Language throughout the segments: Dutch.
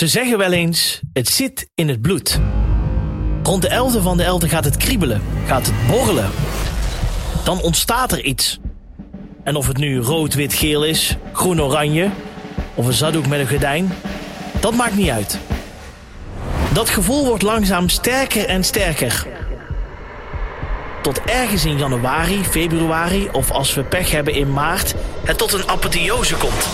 Ze zeggen wel eens, het zit in het bloed. Rond de 11e van de 11 gaat het kriebelen, gaat het borrelen. Dan ontstaat er iets. En of het nu rood, wit, geel is, groen, oranje... of een zaddoek met een gordijn, dat maakt niet uit. Dat gevoel wordt langzaam sterker en sterker. Tot ergens in januari, februari of als we pech hebben in maart... het tot een apotheose komt.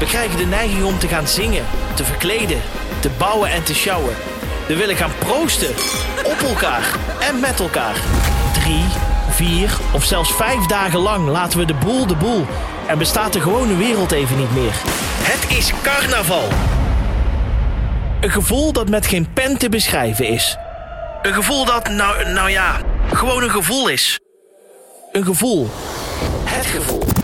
We krijgen de neiging om te gaan zingen, te verkleden, te bouwen en te sjouwen. We willen gaan proosten, op elkaar en met elkaar. Drie, vier of zelfs vijf dagen lang laten we de boel de boel. En bestaat de gewone wereld even niet meer. Het is carnaval. Een gevoel dat met geen pen te beschrijven is. Een gevoel dat, nou, nou ja, gewoon een gevoel is. Een gevoel. Het gevoel.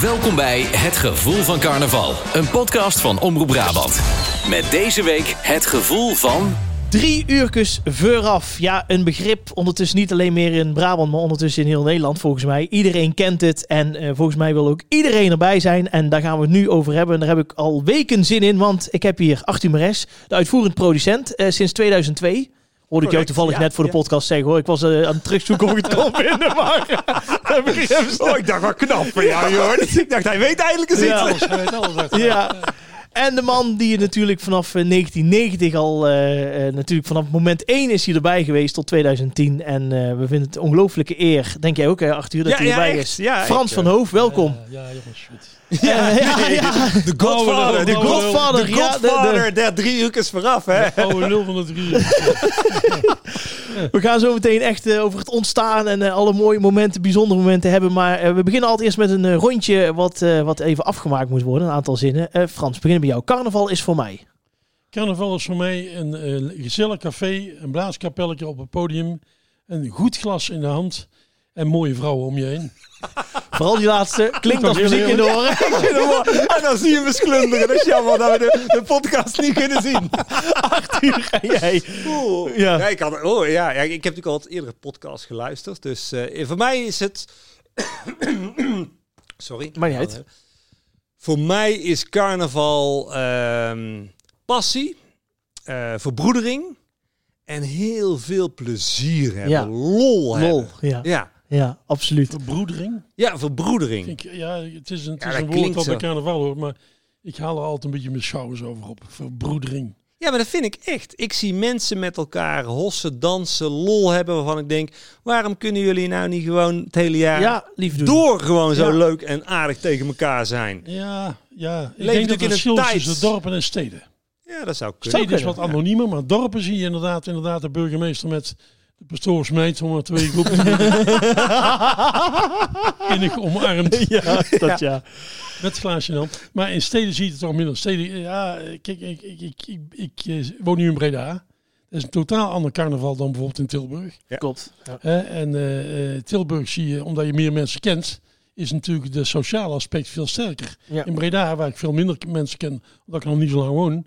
Welkom bij Het Gevoel van Carnaval, een podcast van Omroep Brabant. Met deze week het gevoel van. Drie uurtjes vooraf. Ja, een begrip ondertussen niet alleen meer in Brabant, maar ondertussen in heel Nederland volgens mij. Iedereen kent het en eh, volgens mij wil ook iedereen erbij zijn. En daar gaan we het nu over hebben. En daar heb ik al weken zin in, want ik heb hier Arthur Mares, de uitvoerend producent, eh, sinds 2002. Hoorde ik jou toevallig ja, net voor de ja. podcast zeggen hoor. Ik was eh, aan het terugzoeken of ik het kon vinden, maar... daar heb ik even snel- Oh, ik dacht wel knap van jou, joh. Ik dacht, hij weet eindelijk eens Ja. iets. Hij weet alles. Ja. En de man die je natuurlijk vanaf eh, 1990 al, eh, eh, natuurlijk vanaf moment 1 is hij erbij geweest tot 2010. En eh, we vinden het een ongelooflijke eer. Denk jij ook, hè, Arthur, dat Ja, hij ja, erbij echt. is? Ja, Frans van eh, Hoof, welkom. Ja, ja, jongens, goed. Ja, ja, ja. De Godfather. De Godfather, De ja, de- de- Godfather der drie uurtjes vooraf, hè. Oude lul van de drie. We gaan zo meteen echt eh, over het ontstaan en eh, alle mooie momenten, bijzondere momenten hebben. Maar eh, we beginnen altijd eerst met een rondje wat, eh, wat even afgemaakt moet worden. Een aantal zinnen. Eh, Frans, beginnen bij jou. Carnaval is voor mij. Carnaval is voor mij een eh, gezellig café, een blaaskapelletje op het podium, een goed glas in de hand en mooie vrouwen om je heen. Vooral die laatste. Klinkt als muziek in de oren. En dan zie je hem eens glunderen. Dat is jammer dat we de, de podcast niet kunnen zien. Arthur, ga jij. Oeh. Ja. Ja. ik, had, oh, ja, ja, ik heb natuurlijk al het eerdere podcast geluisterd. Dus eh, voor mij is het... Sorry. Maakt niet uit. Voor mij is carnaval ehm, passie, eh, verbroedering en heel veel plezier hebben. Ja. Lol hebben. Lol. Ja, Ja. Ja absoluut. Verbroedering. ja, verbroedering. Ik, ja, het is een, het Ja, is een woord wat bij carnaval hoort, maar ik haal er altijd een beetje mijn schouders over op. Verbroedering. Ja, maar dat vind ik echt. Ik zie mensen met elkaar hossen, dansen, lol hebben waarvan ik denk... waarom kunnen jullie nou niet gewoon het hele jaar Ja, lief doen. door gewoon zo Ja. leuk en aardig tegen elkaar zijn? Ja, ja. Ik Leven denk dat natuurlijk in een verschil tussen dorpen en steden. Ja, dat zou kunnen. Steden is wat anoniemer, maar dorpen zie je inderdaad, inderdaad de burgemeester met de pastoorsmeid, om maar twee groepen innig omarmd. Ja, dat ja. Met het glaasje dan. Maar in steden zie je het toch minder. Steden, ja, kijk, ik, ik, ik, ik, ik, eh, woon nu in Breda. Dat is een totaal ander carnaval dan bijvoorbeeld in Tilburg. Ja. Klopt. Ja. Hè, en eh, eh, Tilburg zie je, omdat je meer mensen kent, is natuurlijk de sociale aspect veel sterker. Ja. In Breda, waar ik veel minder mensen ken, omdat ik nog niet zo lang woon,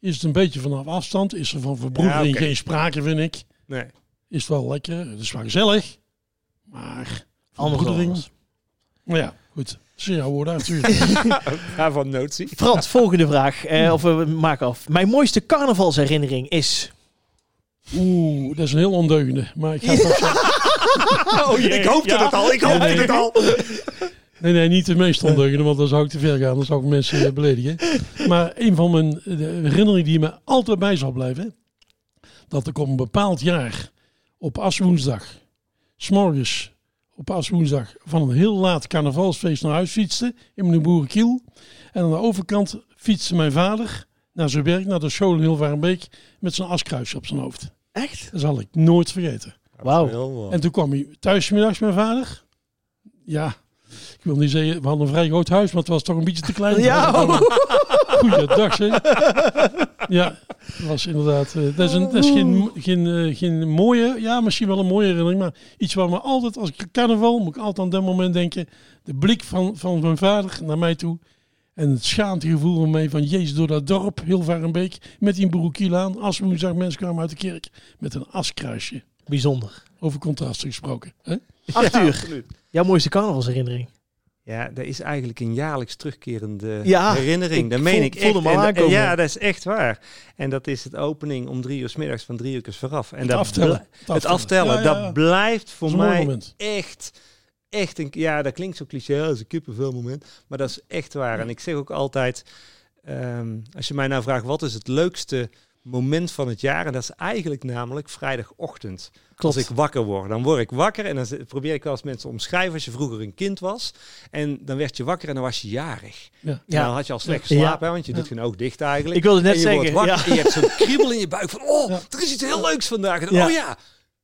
is het een beetje vanaf afstand. Is er van verbroedering Ja, geen sprake, vind ik. Nee. Is het wel lekker, het is wel gezellig. Maar verbroedering, anders. nou ja, goed. Jouw woorden natuurlijk. Ga van notie. Frans, volgende vraag. Eh, of we maken af. Mijn mooiste carnavalsherinnering is... Oeh, dat is een heel ondeugende. Maar ik ga het toch zeggen. Oh, ik hoopte Ja. het al. Ik hoopte Nee. het al. Nee, nee, niet de meest ondeugende, want dan zou ik te ver gaan. Dan zou ik mensen eh, beledigen. Maar een van mijn eh, herinneringen die me altijd bij zal blijven. Dat ik op een bepaald jaar op Aswoensdag, s'morgens op Aswoensdag, van een heel laat carnavalsfeest naar huis fietste. In mijn boerenkiel. En aan de overkant fietste mijn vader naar zijn werk, naar de school in Hilvarenbeek. Met zijn askruisje op zijn hoofd. Echt? Dat zal ik nooit vergeten. Wauw. En toen kwam hij thuis middags, mijn vader. Ja, ik wil niet zeggen, we hadden een vrij groot huis, maar het was toch een beetje te klein. Ja. Goeiedag, zeg. Ja, dat was inderdaad. eh, dat is, een, dat is geen, geen, eh, geen mooie, ja, misschien wel een mooie herinnering, maar iets waar me altijd, als ik carnaval, moet ik altijd aan dat moment denken. De blik van, van mijn vader naar mij toe. En het schaamtegevoel van mij van Jezus door dat dorp, heel Varenbeek, met die broekiel aan. Als woensdag mensen kwamen uit de kerk met een askruisje. Bijzonder. Over contrasten gesproken. Hè? Arthur, absoluut. jouw mooiste carnavalsherinnering? Ja, dat is eigenlijk een jaarlijks terugkerende Ja, herinnering. ik dat meen voel- ik voelde echt. al En- en aankomen. ja, dat is echt waar. En dat is het opening om drie uur 's middags van drie uur vooraf. En Het dat aftellen. Het aftellen, Ja, ja, ja. dat blijft voor Dat mij echt, echt een... Ja, dat klinkt zo cliché, ja, dat is een kippenvel moment. Maar dat is echt waar. En ik zeg ook altijd, ehm, als je mij nou vraagt, wat is het leukste moment van het jaar? En dat is eigenlijk namelijk vrijdagochtend. Klopt. Als ik wakker word, dan word ik wakker en dan probeer ik wel eens mensen te omschrijven als je vroeger een kind was. En dan werd je wakker en dan was je jarig. Ja. Dan had je al slecht geslapen, want je doet geen oog dicht eigenlijk. Ik wilde net en je zeggen, wordt wakker ja. en je hebt zo'n kriebel in je buik van, oh, Ja. er is iets heel leuks vandaag. En, Ja. Oh ja,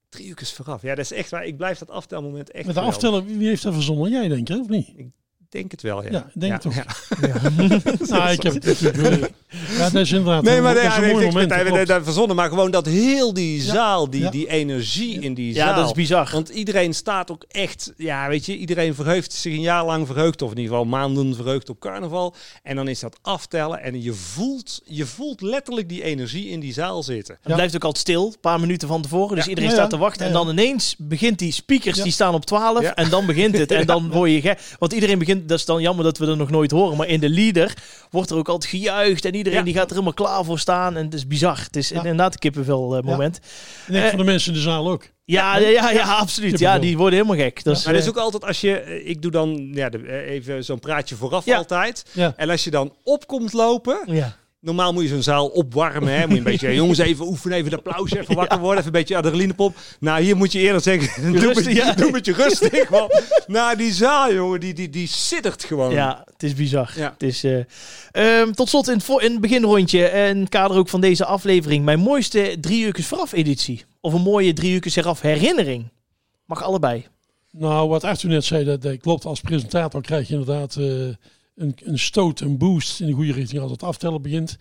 drie uur vooraf. Ja, dat is echt waar. Ik blijf dat aftelmoment echt Met de aftellen, wie heeft dat verzonnen? Jij denk ik, of niet? Ik denk het wel, ja. Ja, ik denk het toch. Ja. Nou, ik heb het natuurlijk... Ja, dat is inderdaad Nee, een- maar dat ja, is een nee, mooi moment. dat verzonnen, maar gewoon dat heel die Ja. zaal, die, Ja. die energie in die Ja, zaal. dat is bizar. Want iedereen staat ook echt, ja, weet je, iedereen verheugt zich een jaar lang verheugd, of in ieder geval maanden verheugd op carnaval. En dan is dat aftellen en je voelt, je voelt letterlijk die energie in die zaal zitten. Het blijft ook altijd stil, een paar minuten van tevoren. Dus Ja. iedereen Ja, staat ja. te wachten. En Ja, ja. dan ineens begint die speakers, Ja. die staan op 12. Ja. En dan begint het. En dan word je gek. Want iedereen begint, dat is dan jammer dat we er nog nooit horen. Maar in de leader wordt er ook altijd gejuicht. En iedereen Ja. die gaat er helemaal klaar voor staan. En het is bizar. Het is Ja. inderdaad een kippenvel eh, moment. Ik denk Eh, voor de mensen in de zaal ook. Ja, ja, ja, ja, absoluut. Ja, die worden helemaal gek. Dat is, Maar dat is eh, ook altijd als je, ik doe dan ja, de- even zo'n praatje vooraf Ja. altijd. Ja. En als je dan op komt lopen, ja. Normaal moet je zo'n zaal opwarmen. Hè? Moet je een beetje, jongens, even oefenen, even de applaus, even wakker worden, even een beetje adrenalinepop. Nou, hier moet je eerder zeggen, doe, Rustig, met, ja. doe met je rustig. Want, nou, die zaal, jongen, die, die, die siddert gewoon. Ja, het is bizar. Ja. Het is, eh, ehm, tot slot in het, voor, in het beginrondje, en het kader ook van deze aflevering, mijn mooiste drie uur vooraf editie. Of een mooie drie uur eraf herinnering. Mag allebei. Nou, wat Arthur net zei, dat, dat klopt. Als presentator krijg je inderdaad eh, een, een stoot, een boost in de goede richting als het aftellen begint.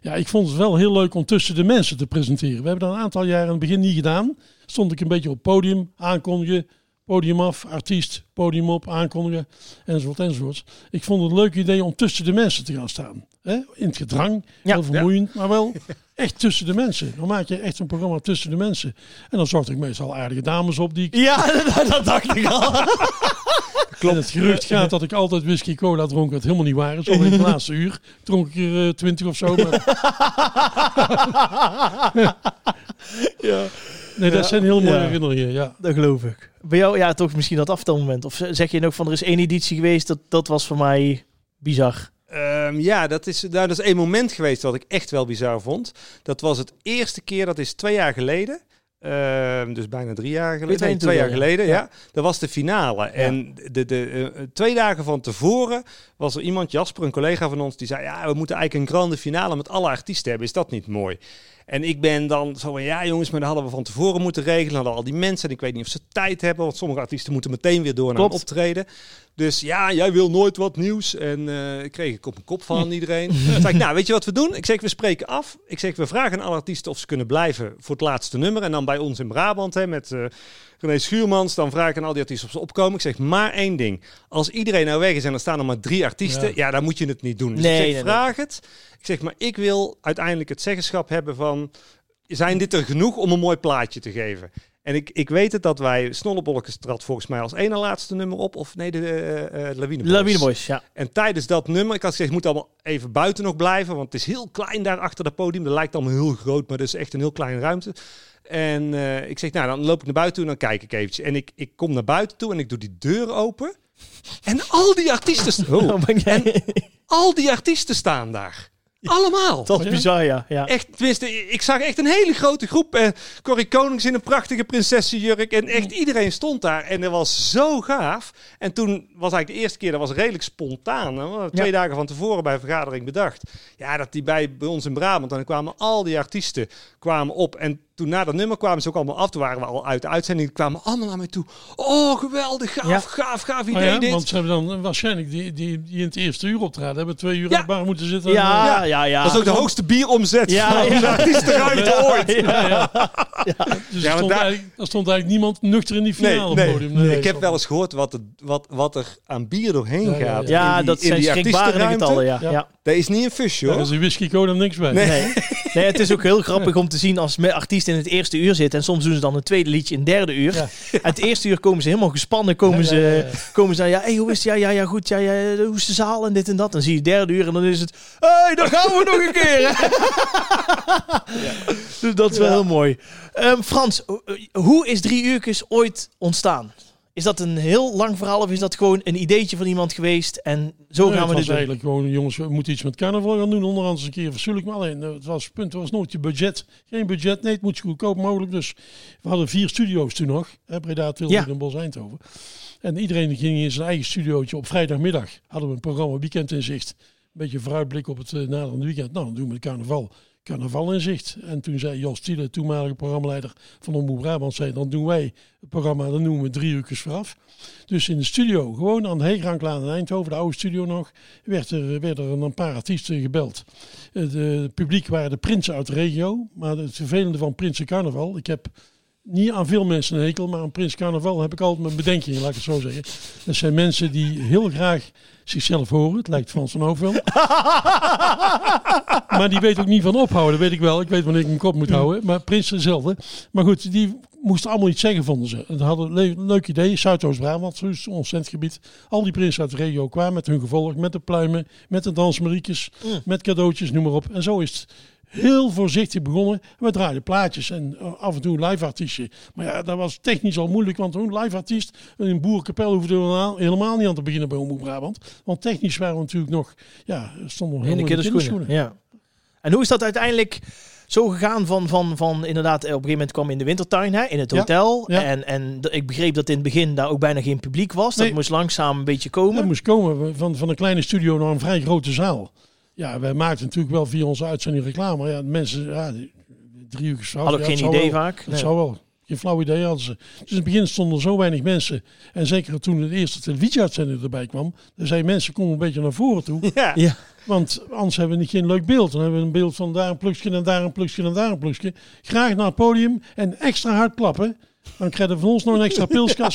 Ja, ik vond het wel heel leuk om tussen de mensen te presenteren. We hebben dat een aantal jaren in het begin niet gedaan. Stond ik een beetje op het podium, aankondigen, podium af, artiest, podium op, aankondigen, enzovoort, enzovoort. Ik vond het een leuk idee om tussen de mensen te gaan staan. In het gedrang, Ja. heel vermoeiend, maar wel echt tussen de mensen. Dan maak je echt een programma tussen de mensen. En dan zocht ik meestal aardige dames op die ik Ja, dat dacht ik al. Klopt. het gerucht gaat dat ik altijd whisky cola dronk, wat helemaal niet waar is. Al in het laatste uur dronk ik er eh, twintig of zo. Maar... ja. Nee, dat zijn heel mooie Ja. herinneringen. Ja. Dat geloof ik. Bij jou, ja, toch misschien dat aftelmoment. Of zeg je ook van, er is één editie geweest, dat, dat was voor mij bizar. Ehm, ja, dat is, nou, dat is één moment geweest wat ik echt wel bizar vond. Dat was het eerste keer, dat is twee jaar geleden. Ehm, dus bijna drie jaar geleden. Nee, 22 twee jaar ja. geleden, ja. Ja. Dat was de finale. En de, de, eh, twee dagen van tevoren was er iemand, Jasper, een collega van ons, die zei: Ja, we moeten eigenlijk een grande finale met alle artiesten hebben. Is dat niet mooi? En ik ben dan zo van, ja jongens, maar dat hadden we van tevoren moeten regelen. Hadden al die mensen, en ik weet niet of ze tijd hebben, want sommige artiesten moeten meteen weer door naar Klopt. een optreden. Dus ja, jij wil nooit wat nieuws. En ik kreeg ik op een kop van iedereen. Toen zei ik, nou, weet je wat we doen? Ik zeg, we spreken af. Ik zeg, we vragen aan alle artiesten of ze kunnen blijven voor het laatste nummer. En dan bij ons in Brabant, hè, met eh René Schuurmans, dan vraag ik aan al die artiesten of ze opkomen. Ik zeg, maar één ding. Als iedereen nou weg is en er staan nog maar drie artiesten, Ja. ja, dan moet je het niet doen. Dus Nee, ik zeg, nee, nee. vraag het. Ik zeg, maar ik wil uiteindelijk het zeggenschap hebben van... Zijn dit er genoeg om een mooi plaatje te geven? En ik, ik weet het dat wij... Snollebolletjes trad volgens mij als ene laatste nummer op. Of nee, de uh, Lawine Boys. Lawine Boys, ja. En tijdens dat nummer, ik had gezegd, moet allemaal even buiten nog blijven. Want het is heel klein daar achter dat podium. Dat lijkt allemaal heel groot, maar dat is echt een heel kleine ruimte. En ik zeg, nou, dan loop ik naar buiten toe en dan kijk ik eventjes. En ik, ik kom naar buiten toe en ik doe die deur open. En al die artiesten, st- oh, Oh, jij- al die artiesten staan daar. Allemaal. Dat is bizar, ja. ja. Echt, tenminste, ik zag echt een hele grote groep. Eh, Corrie Konings in een prachtige prinsessenjurk. En echt iedereen stond daar. En dat was zo gaaf. En toen was eigenlijk de eerste keer, dat was redelijk spontaan. Twee dagen van tevoren bij een vergadering bedacht. Ja, dat die bij, bij ons in Brabant. En dan kwamen al die artiesten kwamen op. En toen na dat nummer kwamen ze ook allemaal af. Toen waren we al uit de uitzending. Kwamen allemaal naar mij toe. Oh, geweldig, gaaf, Ja. gaaf, gaaf Oh idee ja, dit. want ze hebben dan waarschijnlijk die, die, die in het eerste uur optraden, hebben twee uur Ja. aan de bar moeten zitten. Ja, Ja. ja, ja. dat is ook de hoogste bieromzet Ja, van ja. een artiestenruimte ooit. Ja, ja. Dus Ja, er, stond daar- eigenlijk, er stond eigenlijk niemand nuchter in die finale nee, podium. nee. Nee, ik heb wel eens gehoord wat, het, wat, wat er aan bier doorheen Ja, ja, ja. gaat. Ja, in die, dat in zijn die schrikbarende getallen, ja. Ja. ja. Dat is niet een fusje Daar hoor. is die whisky cola niks bij. Nee. nee, het is ook heel grappig om te zien als artiesten meest in het eerste uur zitten. En soms doen ze dan een tweede liedje in het derde uur. Ja. En het eerste uur komen ze helemaal gespannen. Komen Ja, ze, ja. Komen ze ja, hey, hoe is het? Ja, ja, ja, goed. Ja, ja, hoe is de zaal en dit en dat. Dan zie je het derde uur en dan is het, hey, dan gaan we nog een keer. Dus dat is wel heel mooi. Ehm, Frans, ho- hoe is drie uurtjes ooit ontstaan? Is dat een heel lang verhaal of is dat gewoon een ideetje van iemand geweest en zo Nee, gaan het we was dit doen? eigenlijk gewoon, jongens, we moeten iets met carnaval gaan doen. Onderhand eens een keer verzoelijk. Maar alleen, eh, het was het punt, er was nooit je budget. Geen budget, nee, het moet zo goedkoop mogelijk. Dus we hadden vier studio's toen nog. Hè, Breda, Tilburg Ja. en Bos Eindhoven. En iedereen ging in zijn eigen studiootje. Op vrijdagmiddag hadden we een programma Weekend in Zicht. Een beetje vooruitblik op het uh, naderende weekend. Nou, dan doen we het carnaval. Carnaval in zicht. En toen zei Jos Tiele, toenmalige programmaleider van Omroep Brabant, zei dan doen wij het programma, dan noemen we drie uurtjes vooraf. Dus in de studio, gewoon aan de Heegranklaan in Eindhoven, de oude studio nog, werd er, werden er een paar artiesten gebeld. Het eh, publiek waren de prinsen uit de regio, maar het vervelende van Prinsen Carnaval, ik heb niet aan veel mensen een hekel, maar aan Prins Carnaval heb ik altijd mijn bedenkingen, laat ik het zo zeggen. Dat zijn mensen die heel graag zichzelf horen. Het lijkt Frans van Hoofd wel. maar die weet ook niet van ophouden, dat weet ik wel. Ik weet wanneer ik mijn kop moet houden. Maar Prins hetzelfde. Maar goed, die moesten allemaal iets zeggen, vonden ze. En hadden een le- leuk idee. Zuidoost-Brabant, dus ons centgebied. Al die prinsen uit de regio kwamen met hun gevolg, met de pluimen, met de dansmariekjes, met cadeautjes, noem maar op. En zo is het heel voorzichtig begonnen. We draaiden plaatjes en uh, af en toe een live artiestje. Maar ja, dat was technisch al moeilijk, want een live artiest in een boerenkapel hoefde helemaal, helemaal niet aan te beginnen bij Omroep Brabant. Want technisch waren we natuurlijk nog, ja, stonden we In de helemaal kinderschoenen. Ja. En hoe is dat uiteindelijk zo gegaan van, van, van inderdaad, eh, op een gegeven moment kwam je in de wintertuin, hè, in het hotel. ja. En, en ik begreep dat in het begin daar ook bijna geen publiek was. Dat Nee. moest langzaam een beetje Dat komen. moest komen van, van een kleine studio naar een vrij grote zaal. Ja, wij maakten natuurlijk wel via onze uitzending reclame. Maar ja, mensen, ja, drie uur Had ook ja, geen het zou idee wel. vaak. Dat Nee. zou wel. Geen flauw idee hadden ze. Dus in het begin stonden er zo weinig mensen. En zeker toen de eerste televisieuitzending erbij kwam. Dan zijn mensen, kom een beetje naar voren toe. Ja. Ja. Want anders hebben we niet geen leuk beeld. Dan hebben we een beeld van daar een plukje en daar een plukje en daar een plukje. Graag naar het podium en extra hard klappen. Dan krijgen we van ons nog een extra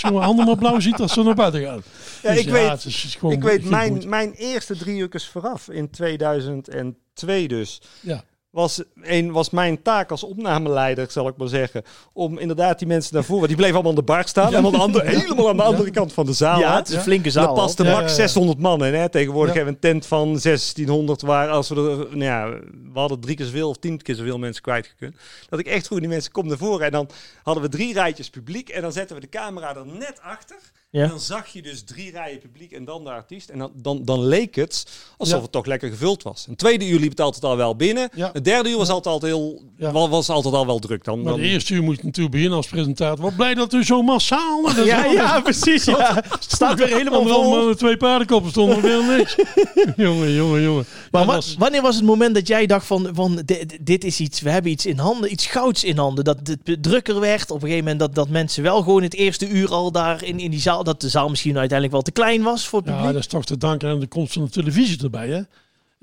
je mijn handen maar blauw ziet als ze naar buiten gaan. Ja, Dus ik weet- is, is gewoon Ik weet, mijn, mijn eerste drie uurtjes vooraf in 2002 dus, Ja. Was, een, was mijn taak als opnameleider, zal ik maar zeggen, om inderdaad die mensen naar voren, die bleven allemaal aan de bar staan, en aan de andere, helemaal aan de andere kant van de zaal. Ja, het is een flinke zaal. daar paste max ja, ja. 600 man in. Hè. Tegenwoordig hebben we een tent van 1600 waar als we er, nou ja, we hadden drie keer zoveel of tien keer zoveel mensen kwijtgekund. Dat ik echt goed die mensen kom naar voren en dan hadden we drie rijtjes publiek en dan zetten we de camera er net achter. Ja. En dan zag je dus drie rijen publiek en dan de artiest. En dan, dan, dan leek het alsof Ja. het toch lekker gevuld was. Een tweede uur liep het altijd al wel binnen. Ja. Het derde uur was altijd, al heel, was altijd al wel druk. Dan, Maar dan, de eerste uur moet je natuurlijk beginnen als presentator. Wat blij dat u zo massaal... Dat Ja, ja, precies. Ja. Het staat weer helemaal vol. maanden twee paardenkoppen stonden weer niks. jongen, jongen, jongen. Maar wanneer was het moment dat jij dacht van, van dit, dit is iets, we hebben iets in handen, iets gouds in handen. Dat het drukker werd. Op een gegeven moment dat, dat mensen wel gewoon het eerste uur al daar in, in die zaal, dat de zaal misschien uiteindelijk wel te klein was voor het Ja, publiek. dat is toch te danken aan de komst van de televisie erbij. Hè?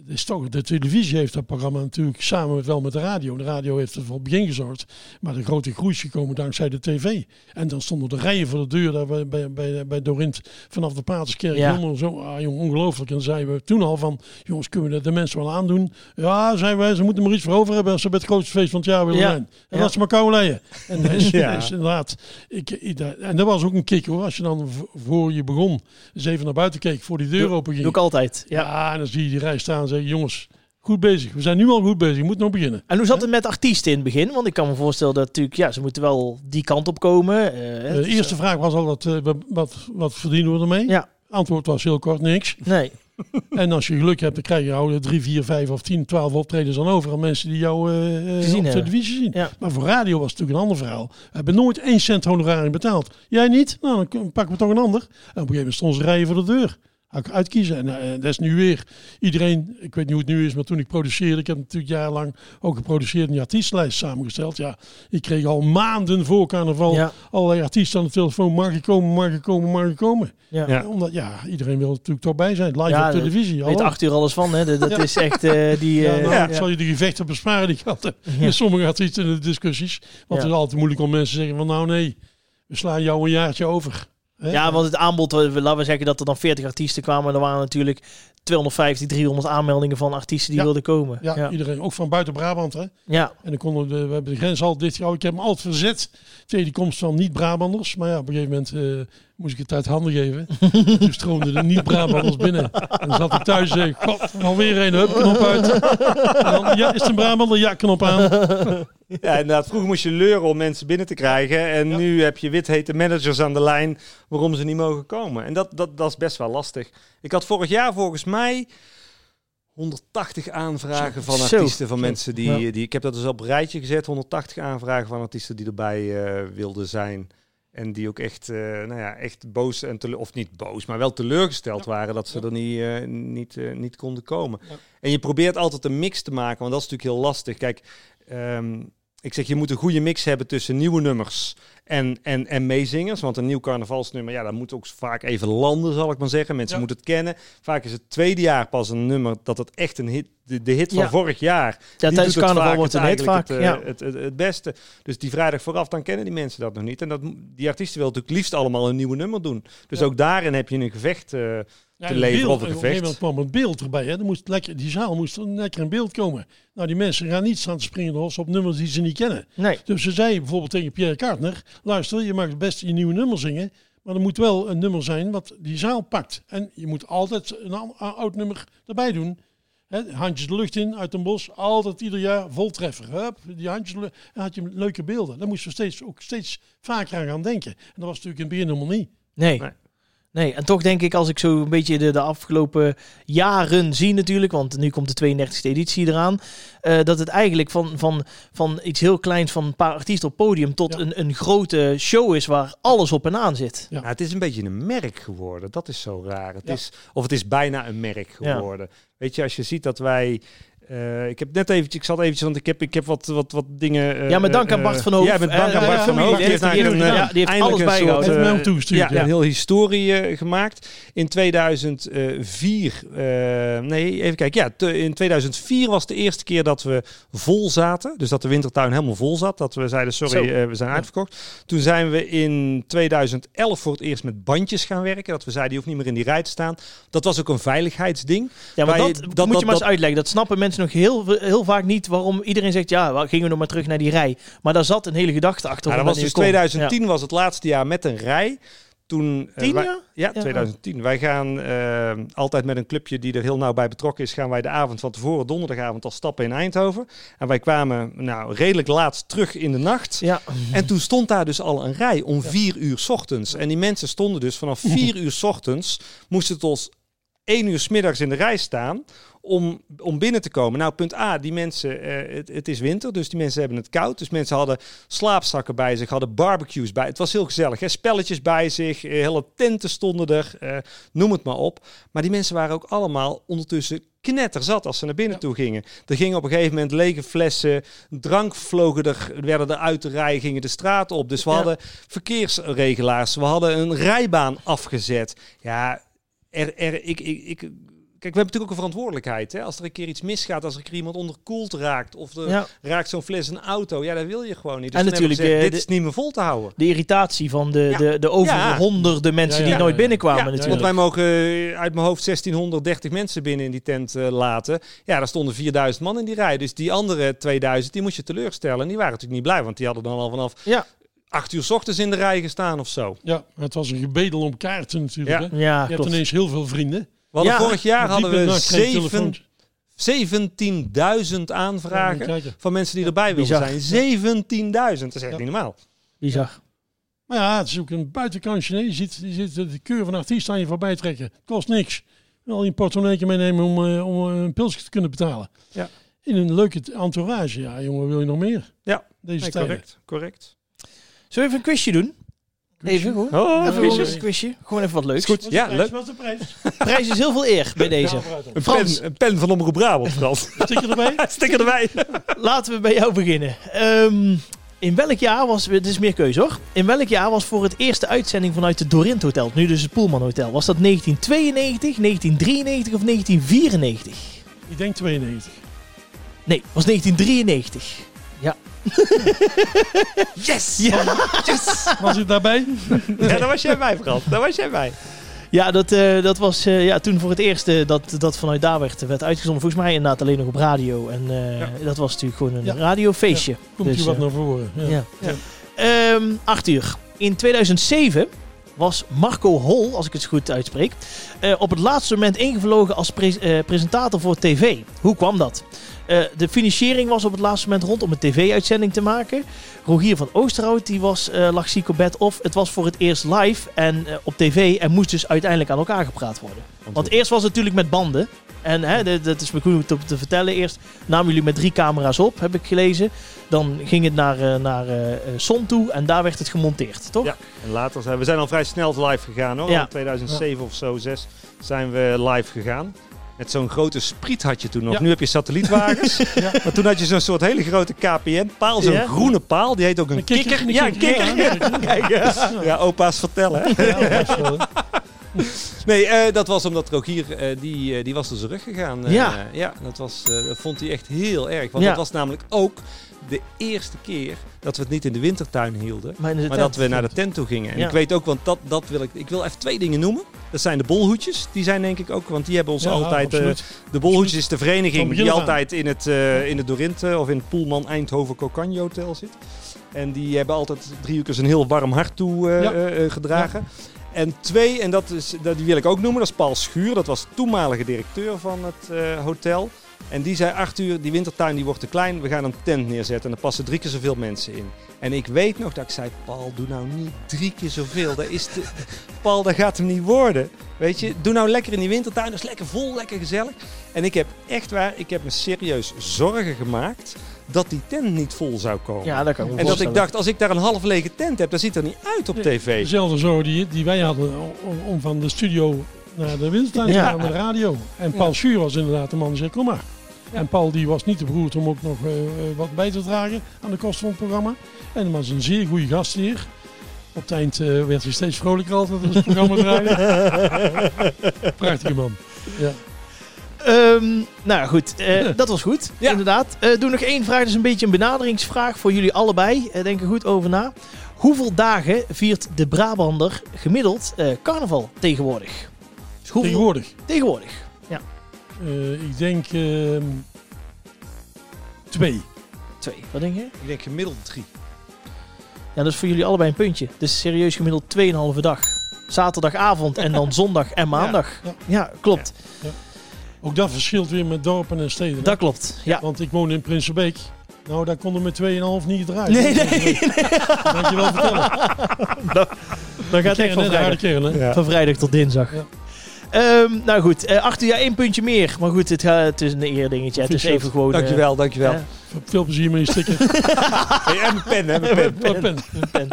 Is toch, de televisie heeft dat programma natuurlijk samen met, wel met de radio. De radio heeft er voor het begin gezorgd. Maar de grote groei is gekomen dankzij de tv. En dan stonden de rijen voor de deur daar bij, bij, bij, bij Dorint vanaf de Paterskerk. Ja. Zo, ah, jong, ongelooflijk. En dan zeiden we toen al van, jongens, kunnen we dat de mensen wel aandoen? Ja, zeiden wij, ze moeten maar iets voor over hebben als ze bij het grootste feest van het jaar willen Ja. zijn. En Ja. dat ze maar kou leien. En dat is, Ja. is inderdaad, ik, en dat was ook een kick hoor. Als je dan voor je begon, eens even naar buiten keek voor die deur open ging. Doe ik altijd. Ja. En dan zie je die rij staan zeggen, jongens, goed bezig. We zijn nu al goed bezig, je moet nog beginnen. En hoe zat het met artiesten in het begin? Want ik kan me voorstellen dat natuurlijk, ja, ze moeten wel die kant op komen. eh, Eh, de is, eerste vraag was al, dat, eh, wat, wat, verdienen we ermee? Ja. Antwoord was heel kort, niks. eh, Nee. En als je geluk hebt, dan krijg je oude drie, vier, vijf of tien, twaalf optredens aan over aan mensen die jou eh, eh, op televisie zien. Ja. Maar voor radio was het natuurlijk een ander verhaal. We hebben nooit één cent honorarium betaald. Jij niet? Nou, dan pakken we toch een ander. En op een gegeven moment stonden ze rijen voor de deur. Had ik uitkiezen. En eh, dat is nu weer iedereen, ik weet niet hoe het nu is, maar toen ik produceerde, ik heb natuurlijk jarenlang ook geproduceerd en die artiestenlijst samengesteld. Ja, ik kreeg al maanden voor carnaval Ja. allerlei artiesten aan de telefoon. Mag ik komen, mag ik komen, mag ik komen? Ja. Ja. Omdat, ja, iedereen wil natuurlijk toch bij zijn. Live Ja, op televisie. Weet acht uur alles van, hè? Dat, is echt eh, die... Ja, eh, nou, ja. ik zal je de gevechten besparen die ik had met sommige artiesten in de discussies. Want Ja. het is altijd moeilijk om mensen te zeggen van nou nee, we slaan jou een jaartje over. Ja, want het aanbod, eh, laten we zeggen dat er dan 40 artiesten kwamen. Er waren natuurlijk 250, 300 aanmeldingen van artiesten die Ja. wilden komen. ja, ja. iedereen, ook van buiten Brabant. Hè? ja. En dan konden we, we hebben de grens altijd dichtgehouden. Ik heb me altijd verzet tegen die komst van niet-Brabanders. Maar ja, op een gegeven moment eh, moest ik het uit handen geven. En toen stroomden de niet-Brabanders binnen. En dan zat ik thuis en god, alweer een, hup, knop uit. En dan, ja, is het een Brabander? Ja, knop aan. Ja, inderdaad. Vroeger moest je leuren om mensen binnen te krijgen. En nu heb je withete managers aan de lijn waarom ze niet mogen komen. En dat, dat, dat is best wel lastig. Ik had vorig jaar volgens mij 180 aanvragen van artiesten, van mensen die, die... Ik heb dat dus op een rijtje gezet. 180 aanvragen van artiesten die erbij eh, wilden zijn. En die ook echt, eh, nou ja, echt boos en tele- of niet boos, maar wel teleurgesteld waren dat ze er niet, eh, niet, eh, niet konden komen. Ja. En je probeert altijd een mix te maken, want dat is natuurlijk heel lastig. Kijk, ehm, ik zeg je moet een goede mix hebben tussen nieuwe nummers en, en, en meezingers. Want een nieuw carnavalsnummer, ja, dat moet ook vaak even landen, zal ik maar zeggen. Mensen moeten het kennen. Vaak is het tweede jaar pas een nummer dat het echt een hit, de, de hit van Ja. vorig jaar. Ja, die tijdens het carnaval wordt het een hit eigenlijk vaak. Het, ja. eh, het, het, het beste. Dus die vrijdag vooraf, dan kennen die mensen dat nog niet. En dat, die artiesten willen natuurlijk liefst allemaal een nieuwe nummer doen. Dus Ja. ook daarin heb je een gevecht. eh, te en leveren beeld, of een op gevecht. moment kwam een beeld erbij. Hè. Er moest lekker, die zaal moest er lekker in beeld komen. Nou, die mensen gaan niet staan te springen los op nummers die ze niet kennen. Nee. Dus ze zei bijvoorbeeld tegen Pierre Kartner... luister, je mag best je nieuwe nummer zingen... maar er moet wel een nummer zijn wat die zaal pakt. En je moet altijd een ou- oud nummer erbij doen. Handjes de lucht in, uit een bos. Altijd ieder jaar voltreffer. Hup, die handjes de lucht. En had je leuke beelden. Daar moesten we steeds, ook steeds vaker aan gaan denken. En dat was natuurlijk in het begin helemaal niet. Nee. Nee. Nee. en toch denk ik als ik zo een beetje de, de afgelopen jaren zie natuurlijk, want nu komt de 32e editie eraan, eh, dat het eigenlijk van, van, van iets heel kleins van een paar artiesten op podium tot Ja. een, een grote show is waar alles op en aan zit. Ja. Nou, het is een beetje een merk geworden. Dat is zo raar. Het Ja. is, of het is bijna een merk Ja. geworden. Weet je, als je ziet dat wij. Eh, ik heb net eventjes, ik zat eventjes, want ik heb, ik heb wat, wat, wat dingen. eh, Ja, met dank aan eh, Bart van Hoof. Ja, met dank Eh, aan ja, Bart van ja, Hoof. die Die heeft die een, eh, ja, die heeft eindelijk alles een soort, bijgehouden. Heeft mij eh, ook toegestuurd, ja, ja. een heel historie eh, gemaakt. In 2004, eh, nee, even kijken. Ja, te- in 2004 was de eerste keer dat we vol zaten. Dus dat de wintertuin helemaal vol zat. Dat we zeiden, sorry, eh, we zijn uitverkocht. Toen zijn we in 2011 voor het eerst met bandjes gaan werken. Dat we zeiden, je hoeft niet meer in die rij te staan. Dat was ook een veiligheidsding. Ja, maar dat, je- moet dat- je dat- maar eens dat- uitleggen. Dat snappen mensen nog heel, heel vaak niet waarom iedereen zegt, ja, gingen we nog maar terug naar die rij. Maar daar zat een hele gedachte achter. Ja, dat was dus wanneer je kon. 2010 was het laatste jaar met een rij. Toen, eh, Tien jaar? Ja, Ja. 2010. Wij gaan eh, altijd met een clubje die er heel nauw bij betrokken is, gaan wij de avond van tevoren, donderdagavond, al stappen in Eindhoven. En wij kwamen nou redelijk laat terug in de nacht. Ja, En toen stond daar dus al een rij om vier uur 's ochtends. En die mensen stonden dus vanaf vier uur 's ochtends, moesten tot één uur 's middags in de rij staan om, om binnen te komen. Nou, punt A, die mensen, eh, het, het is winter, dus die mensen hebben het koud. Dus mensen hadden slaapzakken bij zich, hadden barbecues bij. Het was heel gezellig, hè? spelletjes bij zich, eh, hele tenten stonden er, eh, noem het maar op. Maar die mensen waren ook allemaal ondertussen knetterzat als ze naar binnen toe gingen. Er gingen op een gegeven moment lege flessen, drank vlogen er, werden er uit de rij, gingen de straat op. Dus we Ja. hadden verkeersregelaars, we hadden een rijbaan afgezet. Ja, er, er, ik, ik, ik, kijk, we hebben natuurlijk ook een verantwoordelijkheid. Hè? Als er een keer iets misgaat, als er een keer iemand onderkoeld raakt, of er ja. raakt zo'n fles een auto, ja, dat wil je gewoon niet. Dus En natuurlijk, gezegd, eh, dit is niet meer vol te houden. De irritatie van de, Ja. de, de over Ja. honderden mensen Ja, die ja, nooit ja. binnenkwamen Ja, natuurlijk. Want wij mogen eh, uit mijn hoofd 1630 mensen binnen in die tent eh, laten. Ja, daar stonden 4000 man in die rij. Dus die andere 2000, die moest je teleurstellen. En die waren natuurlijk niet blij, want die hadden dan al vanaf 8 uur 's ochtends in de rij gestaan of zo. Ja, het was een gebedel om kaarten natuurlijk. Ja. Hè. ja Je hebt ineens heel veel vrienden. Ja, vorig jaar hadden we nacht kreeg ik zeven- telefoontje. 17.000 Ja, aanvragen je van mensen die erbij wilden zijn. 17.000, dat is echt Ja. niet normaal. Bizar. Maar ja, het is ook een buitenkansje. hè. Je ziet, je ziet de keur van artiest aan je voorbij trekken. Het kost niks. Wel een portemonneetje meenemen om, eh, om eh, een pilsje te kunnen betalen. Ja. In een leuke entourage. Ja, jongen, wil je nog meer? Ja, Deze Nee, correct, correct. Zullen we even een quizje doen? Even goed. Oh, Even een goed. quizje. Gewoon even wat leuks. goed. Ja, de leuk. prijs? Wat is de prijs? Prijs is heel veel eer bij deze. Een pen, een pen van Omroep Brabant, Frans. Stik je erbij? Sticker erbij. Laten we bij jou beginnen. Ehm, in welk jaar was... Het is meer keuze hoor. In welk jaar was voor het eerste uitzending vanuit het Dorint Hotel, nu dus het Poelman Hotel, was dat 1992, 1993 of 1994? Ik denk 92. Nee, was 1993. Ja. Yes! Ja. Was het daarbij? Ja, daar was jij bij, Frans. Daar was jij bij. Ja, dat, eh, dat was eh, ja, toen voor het eerst eh, dat, dat vanuit daar werd, werd uitgezonden. Volgens mij inderdaad alleen nog op radio. En eh, dat was natuurlijk gewoon een Ja. radiofeestje. Komt Dus, hier wat naar voren. Ja. Ja. Ja. Ehm, Arthur, in 2007 was Marco Hol, als ik het goed uitspreek, eh, op het laatste moment ingevlogen als eh, presentator voor tv. Hoe kwam dat? Eh, de financiering was op het laatste moment rond om een tv-uitzending te maken. Rogier van Oosterhout die was, lag ziek op bed of het was voor het eerst live en op tv en moest dus uiteindelijk aan elkaar gepraat worden. Want eerst was het natuurlijk met banden. En hè, dat, is me goed te, te vertellen. Eerst namen jullie met drie camera's op, heb ik gelezen. Dan ging het naar, eh, naar eh, eh, Son toe en daar werd het gemonteerd, toch? Ja. En later zijn we zijn al vrij snel live gegaan hoor. Ja. In 2007 of zo, 6 zijn we live gegaan. Met zo'n grote spriet had je toen nog. Ja. Nu heb je satellietwagens. Ja. Maar toen had je zo'n soort hele grote KPN-paal. Zo'n Ja. groene paal. Die heet ook een, Een kikker. Ja, een kikker, ja, opa's vertellen. hè. Nee, eh, dat was omdat Rogier, eh, die, eh, die was door zijn rug gegaan. Eh, Ja. ja, dat, was, eh, dat vond hij echt heel erg. Want Ja. dat was namelijk ook de eerste keer dat we het niet in de wintertuin hielden. Maar, dat we naar de tent toe gingen. En Ja. ik weet ook, want dat, dat wil ik. Ik wil even twee dingen noemen. Dat zijn de bolhoedjes. Die zijn denk ik ook, want die hebben ons Ja, altijd. eh, absoluut. de bolhoedjes is de vereniging die altijd in het, eh in het Dorinte of in het Poelman Eindhoven Cocagne Hotel zit. En die hebben altijd drie uur een heel warm hart toe Ja. gedragen. En twee, en dat is, dat, die wil ik ook noemen, dat is Paul Schuur. Dat was toenmalige directeur van het eh, hotel. En die zei, Arthur, die wintertuin die wordt te klein. We gaan een tent neerzetten en er passen drie keer zoveel mensen in. En ik weet nog dat ik zei, Paul, doe nou niet drie keer zoveel. Dat is. Paul, dat gaat hem niet worden. Weet je, doe nou lekker in die wintertuin. Dat is lekker vol, lekker gezellig. En ik heb echt waar, ik heb me serieus zorgen gemaakt dat die tent niet vol zou komen. Ja, dat kan ik me en dat ik dacht, als ik daar een half lege tent heb, dat ziet er niet uit op tv. Dezelfde zorg die, die wij hadden om, om van de studio naar de wintertuin te Ja. gaan, naar de radio. En Paul Schuur was inderdaad de man die zei, kom maar. En Paul die was niet te beroerd om ook nog eh, eh, wat bij te dragen aan de kosten van het programma. En hij was een zeer goede gastheer. Op het eind eh, werd hij steeds vrolijker altijd als het programma draaide. Prachtige man. Ja. Ehm, nou goed, eh, dat was goed. Ja. Inderdaad. Eh, doe nog één vraag. Dat is een beetje een benaderingsvraag voor jullie allebei. Eh, denk er goed over na. Hoeveel dagen viert de Brabander gemiddeld eh, carnaval tegenwoordig? Dus hoeveel... Tegenwoordig. Tegenwoordig. Eh, ik denk ehm, twee. Twee. Wat denk je? Ik denk gemiddeld drie. Ja, dat is voor jullie allebei een puntje. Dus serieus gemiddeld 2,5 dag. Zaterdagavond en dan zondag en maandag. Ja. Ja, klopt. Ook dat verschilt weer met dorpen en steden. hè? Dat klopt. Ja. Want ik woon in Prinsenbeek. Nou, daar konden we met 2,5 niet draaien. Nee, nee. Dat kan je wel vertellen. Dan gaat het van vrijdag, hè? Ja. van vrijdag tot dinsdag. Ja. Ehm, nou goed, eh Arthur, ja, één puntje meer. Maar goed, het, gaat, het is een eerdingetje. Het is even gewoon... eh, Dankjewel, dankjewel. ja. Veel plezier met je sticker. Hey, en pen, hè, pen. Pen. pen.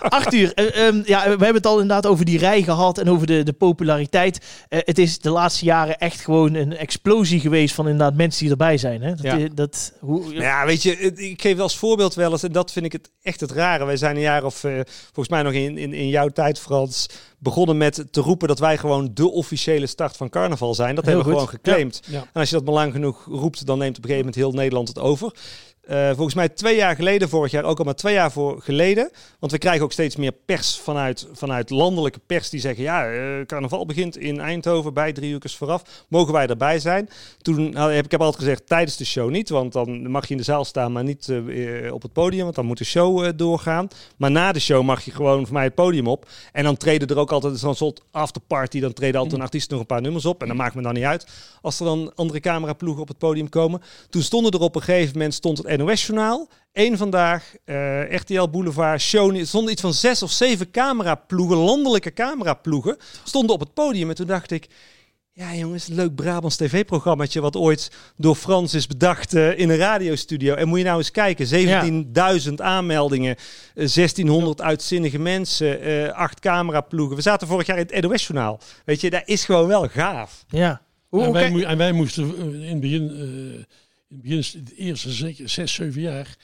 Arthur, eh, ehm, ja, we hebben het al inderdaad over die rij gehad en over de, de populariteit. Eh, het is de laatste jaren echt gewoon een explosie geweest van inderdaad mensen die erbij zijn. Hè? Dat, Ja. is- dat, hoe, Nou Ja, weet je, ik geef als voorbeeld wel eens, en dat vind ik het echt het rare. Wij zijn een jaar of, eh, volgens mij nog in, in, in jouw tijd, Frans, begonnen met te roepen dat wij gewoon de officiële start van carnaval zijn. Dat Heel hebben we goed. gewoon geclaimd. Ja. En als je dat maar lang genoeg roept, dan neemt op een gegeven moment heel Nederland het over over. Eh, volgens mij twee jaar geleden, vorig jaar ook al maar twee jaar voor geleden. Want we krijgen ook steeds meer pers vanuit, vanuit landelijke pers die zeggen... ja, eh, carnaval begint in Eindhoven bij drie uur vooraf. Mogen wij erbij zijn? Toen nou, heb ik heb altijd gezegd tijdens de show niet. Want dan mag je in de zaal staan, maar niet eh, op het podium. Want dan moet de show doorgaan. Maar na de show mag je gewoon voor mij het podium op. En dan treden er ook altijd zo'n soort afterparty. Dan treden altijd een artiest nog een paar nummers op. En dat maakt me dan niet uit als er dan andere cameraploegen op het podium komen. Toen stonden er op een gegeven moment stond het NOS-journaal. Eén vandaag, eh, RTL Boulevard, show. Er stonden iets van zes of zeven cameraploegen, landelijke cameraploegen, stonden op het podium. En toen dacht ik, ja jongens, leuk Brabants tv-programmaatje wat ooit door Frans is bedacht eh, in een radiostudio. En moet je nou eens kijken, 17.000 aanmeldingen, eh, 1600 uitzinnige mensen, eh, acht cameraploegen. We zaten vorig jaar in het NOS-journaal. Weet je, dat is gewoon wel gaaf. ja. Hoe, En wij, en wij moesten eh, in het begin, eh, in het begin, de eerste zeker zes, zeven jaar,